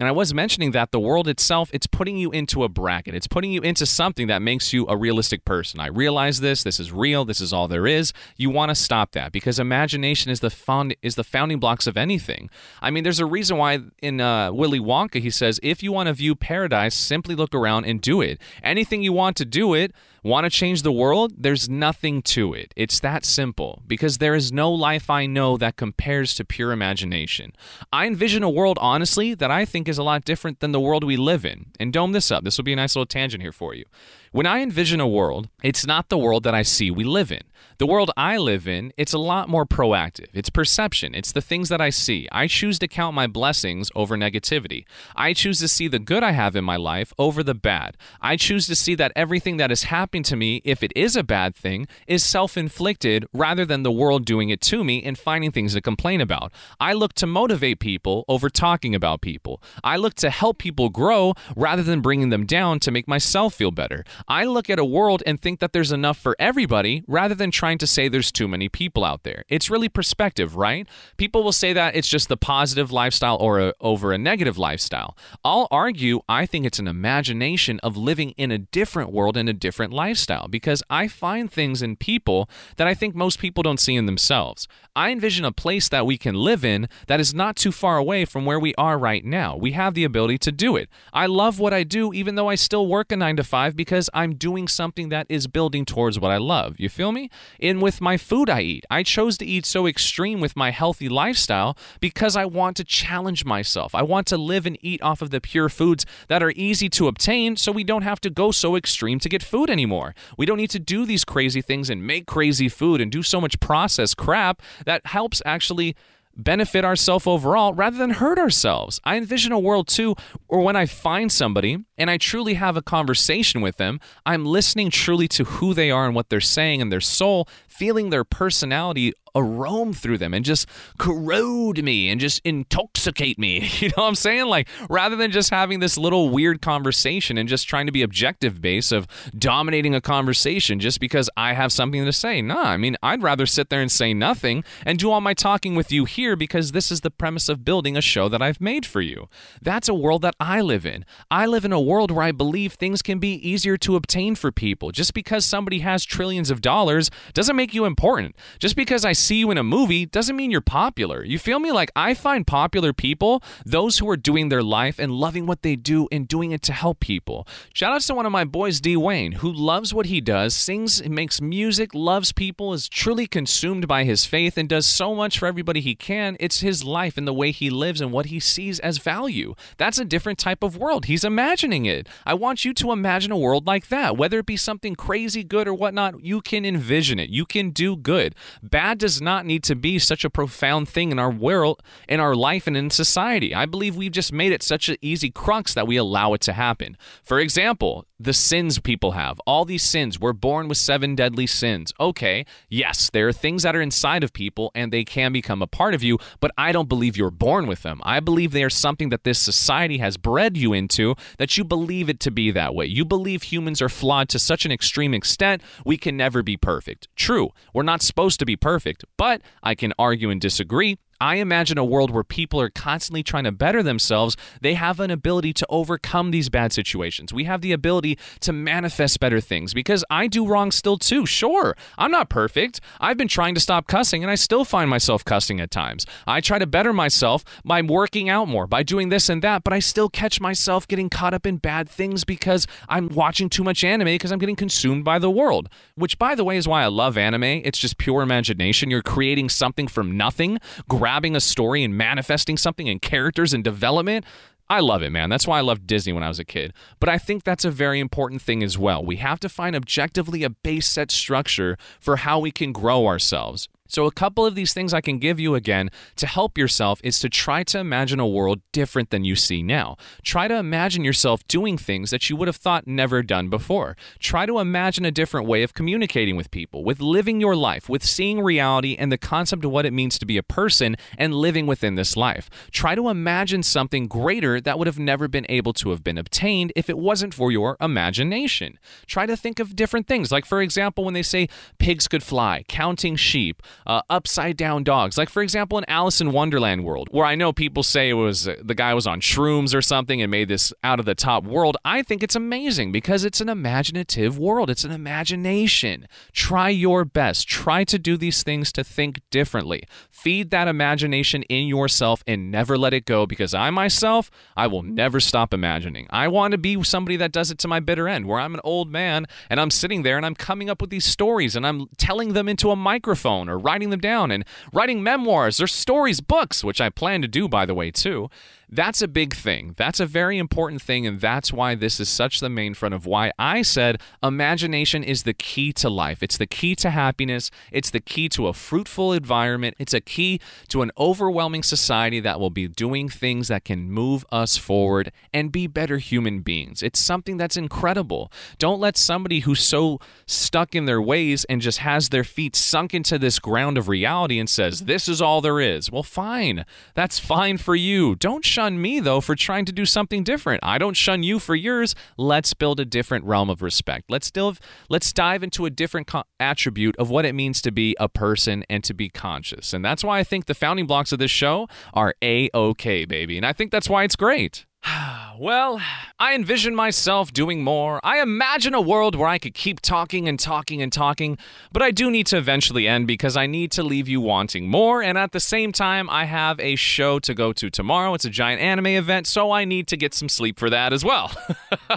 Speaker 5: and I was mentioning that the world itself, it's putting you into a bracket. It's putting you into something that makes you a realistic person. I realize this. This is real. This is all there is. You want to stop that because imagination is the found is the founding blocks of anything. I mean, there's a reason why in uh, Willy Wonka he says, if you want to view paradise, simply look around and do it. Anything you want to do it. Want to change the world? There's nothing to it. It's that simple because there is no life I know that compares to pure imagination. I envision a world, honestly, that I think is a lot different than the world we live in. And dome this up. This will be a nice little tangent here for you. When I envision a world, it's not the world that I see we live in. The world I live in, it's a lot more proactive. It's perception. It's the things that I see. I choose to count my blessings over negativity. I choose to see the good I have in my life over the bad. I choose to see that everything that is happening to me, if it is a bad thing, is self inflicted rather than the world doing it to me and finding things to complain about. I look to motivate people over talking about people. I look to help people grow rather than bringing them down to make myself feel better. I look at a world and think that there's enough for everybody rather than trying to say there's too many people out there. It's really perspective, right? People will say that it's just the positive lifestyle or a, over a negative lifestyle. I'll argue I think it's an imagination of living in a different world and a different lifestyle because I find things in people that I think most people don't see in themselves. I envision a place that we can live in that is not too far away from where we are right now. We have the ability to do it. I love what I do even though I still work a 9 to 5 because I'm doing something that is building towards what I love. You feel me? In with my food I eat. I chose to eat so extreme with my healthy lifestyle because I want to challenge myself. I want to live and eat off of the pure foods that are easy to obtain so we don't have to go so extreme to get food anymore. We don't need to do these crazy things and make crazy food and do so much processed crap that helps actually benefit ourselves overall rather than hurt ourselves. I envision a world too where when I find somebody and I truly have a conversation with them, I'm listening truly to who they are and what they're saying and their soul, feeling their personality arome through them and just corrode me and just intoxicate me. You know what I'm saying? Like rather than just having this little weird conversation and just trying to be objective base of dominating a conversation just because I have something to say. Nah, I mean, I'd rather sit there and say nothing and do all my talking with you here because this is the premise of building a show that I've made for you. That's a world that I live in. I live in a world where I believe things can be easier to obtain for people. Just because somebody has trillions of dollars doesn't make you important. Just because I see you in a movie doesn't mean you're popular. You feel me? Like I find popular people those who are doing their life and loving what they do and doing it to help people. Shout outs to one of my boys, D. Wayne, who loves what he does, sings, makes music, loves people, is truly consumed by his faith, and does so much for everybody he can. It's his life and the way he lives and what he sees as value. That's a different type of world. He's imagining it. I want you to imagine a world like that. Whether it be something crazy good or whatnot, you can envision it. You can do good. Bad does not need to be such a profound thing in our world, in our life, and in society. I believe we've just made it such an easy crux that we allow it to happen. For example, the sins people have. All these sins. We're born with seven deadly sins. Okay, yes, there are things that are inside of people and they can become a part of you, but I don't believe you're born with them. I believe they are something that this society has bred you into that you believe it to be that way. You believe humans are flawed to such an extreme extent we can never be perfect. True, we're not supposed to be perfect, but I can argue and disagree. I imagine a world where people are constantly trying to better themselves. They have an ability to overcome these bad situations. We have the ability to manifest better things because I do wrong still too. Sure, I'm not perfect. I've been trying to stop cussing and I still find myself cussing at times. I try to better myself by working out more, by doing this and that, but I still catch myself getting caught up in bad things because I'm watching too much anime because I'm getting consumed by the world. Which, by the way, is why I love anime. It's just pure imagination. You're creating something from nothing, grabbing a story and manifesting something in characters and development. I love it, man. That's why I loved Disney when I was a kid. But I think that's a very important thing as well. We have to find objectively a base set structure for how we can grow ourselves. So, a couple of these things I can give you again to help yourself is to try to imagine a world different than you see now. Try to imagine yourself doing things that you would have thought never done before. Try to imagine a different way of communicating with people, with living your life, with seeing reality and the concept of what it means to be a person and living within this life. Try to imagine something greater that would have never been able to have been obtained if it wasn't for your imagination. Try to think of different things, like, for example, when they say pigs could fly, counting sheep uh, upside down dogs. Like, for example, in Alice in Wonderland world, where I know people say it was uh, the guy was on shrooms or something and made this out of the top world. I think it's amazing because it's an imaginative world, it's an imagination. Try your best. Try to do these things to think differently. Feed that imagination in yourself and never let it go because I myself, I will never stop imagining. I want to be somebody that does it to my bitter end, where I'm an old man and I'm sitting there and I'm coming up with these stories and I'm telling them into a microphone or writing them down and writing memoirs or stories, books, which I plan to do, by the way, too. That's a big thing. That's a very important thing. And that's why this is such the main front of why I said imagination is the key to life. It's the key to happiness. It's the key to a fruitful environment. It's a key to an overwhelming society that will be doing things that can move us forward and be better human beings. It's something that's incredible. Don't let somebody who's so stuck in their ways and just has their feet sunk into this ground of reality and says, This is all there is. Well, fine. That's fine for you. Don't shun me, though, for trying to do something different. I don't shun you for yours. Let's build a different realm of respect. Let's still let's dive into a different co- attribute of what it means to be a person and to be conscious. And that's why I think the founding blocks of this show are a okay, baby. And I think that's why it's great. Well, I envision myself doing more. I imagine a world where I could keep talking and talking and talking, but I do need to eventually end because I need to leave you wanting more. And at the same time, I have a show to go to tomorrow. It's a giant anime event, so I need to get some sleep for that as well.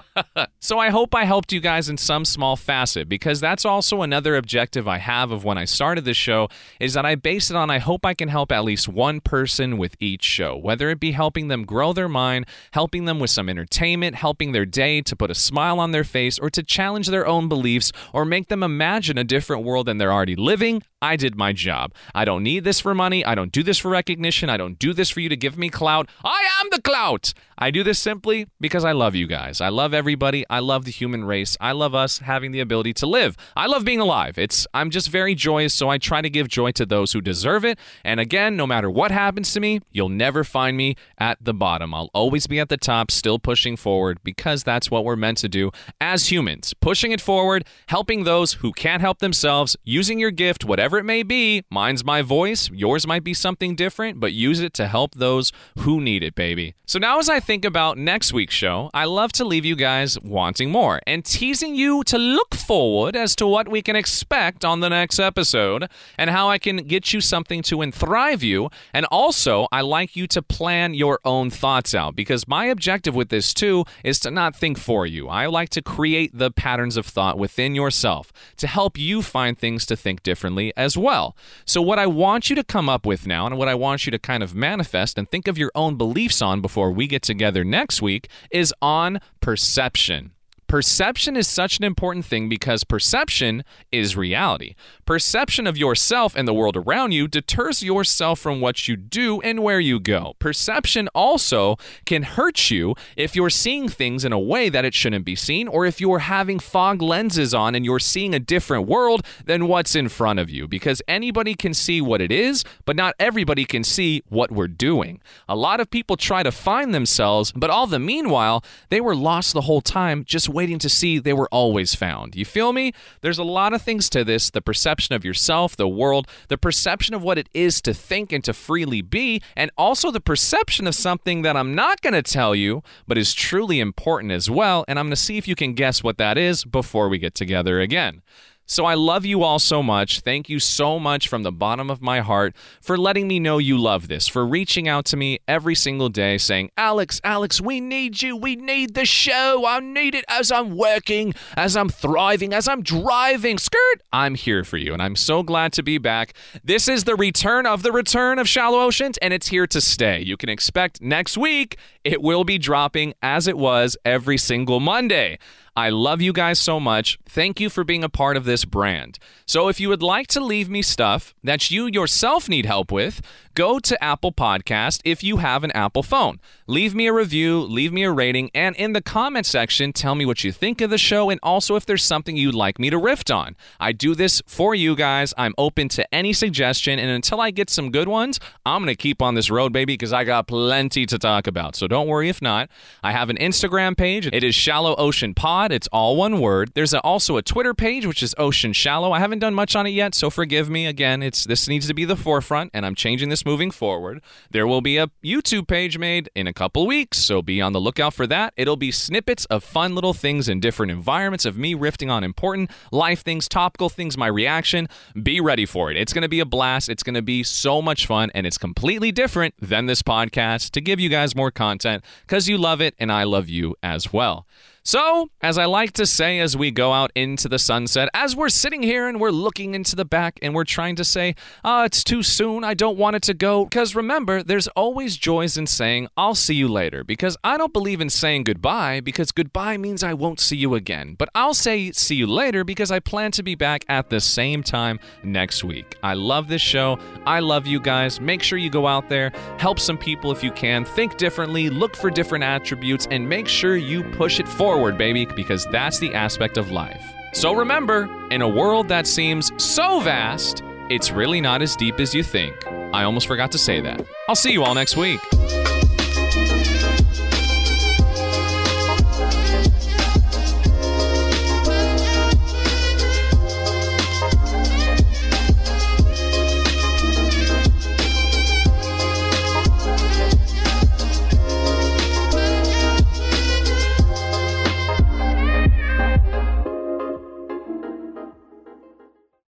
Speaker 5: so I hope I helped you guys in some small facet because that's also another objective I have of when I started this show is that I base it on I hope I can help at least one person with each show, whether it be helping them grow their mind, helping them with some entertainment, helping their day to put a smile on their face, or to challenge their own beliefs, or make them imagine a different world than they're already living. I did my job. I don't need this for money. I don't do this for recognition. I don't do this for you to give me clout. I am the clout. I do this simply because I love you guys. I love everybody. I love the human race. I love us having the ability to live. I love being alive. It's I'm just very joyous, so I try to give joy to those who deserve it. And again, no matter what happens to me, you'll never find me at the bottom. I'll always be at the top, still pushing forward because that's what we're meant to do as humans. Pushing it forward, helping those who can't help themselves, using your gift, whatever it may be. Mine's my voice, yours might be something different, but use it to help those who need it, baby. So now as I think about next week's show, I love to leave you guys wanting more and teasing you to look forward as to what we can expect on the next episode and how I can get you something to enthrive you. And also, I like you to plan your own thoughts out because my objective with this too is to not think for you. I like to create the patterns of thought within yourself to help you find things to think differently as well. So, what I want you to come up with now and what I want you to kind of manifest and think of your own beliefs on before we get together next week is on perception. Perception is such an important thing because perception is reality. Perception of yourself and the world around you deters yourself from what you do and where you go. Perception also can hurt you if you're seeing things in a way that it shouldn't be seen, or if you're having fog lenses on and you're seeing a different world than what's in front of you. Because anybody can see what it is, but not everybody can see what we're doing. A lot of people try to find themselves, but all the meanwhile, they were lost the whole time just waiting waiting to see they were always found. You feel me? There's a lot of things to this the perception of yourself, the world, the perception of what it is to think and to freely be, and also the perception of something that I'm not going to tell you, but is truly important as well. And I'm going to see if you can guess what that is before we get together again. So I love you all so much. Thank you so much from the bottom of my heart for letting me know you love this, for reaching out to me every single day saying, Alex, Alex, we need you. We need the show. I need it as I'm working, as I'm thriving, as I'm driving. Skirt, I'm here for you. And I'm so glad to be back. This is the return of the return of Shallow Oceans, and it's here to stay. You can expect next week it will be dropping as it was every single Monday. I love you guys so much. Thank you for being a part of this brand. So, if you would like to leave me stuff that you yourself need help with, go to Apple Podcast if you have an Apple phone. Leave me a review, leave me a rating, and in the comment section, tell me what you think of the show and also if there's something you'd like me to riff on. I do this for you guys. I'm open to any suggestion, and until I get some good ones, I'm going to keep on this road, baby, because I got plenty to talk about. So don't worry if not. I have an Instagram page. It is Shallow Ocean Pod. It's all one word. There's a, also a Twitter page, which is Ocean Shallow. I haven't done much on it yet, so forgive me. Again, it's this needs to be the forefront, and I'm changing this moving forward. There will be a YouTube page made in a couple weeks, so be on the lookout for that. It'll be snippets of fun little things in different environments of me riffing on important life things, topical things, my reaction. Be ready for it. It's going to be a blast. It's going to be so much fun, and it's completely different than this podcast to give you guys more content because you love it and I love you as well. So, as I like to say as we go out into the sunset, as we're sitting here and we're looking into the back and we're trying to say, ah, it's too soon, I don't want it to go. Because remember, there's always joys in saying, I'll see you later. Because I don't believe in saying goodbye, because goodbye means I won't see you again. But I'll say see you later because I plan to be back at the same time next week. I love this show. I love you guys. Make sure you go out there, help some people if you can, think differently, look for different attributes, and make sure you push it forward forward, baby, because that's the aspect of life. So remember, in a world that seems so vast, it's really not as deep as you think. I almost forgot to say that. I'll see you all next week.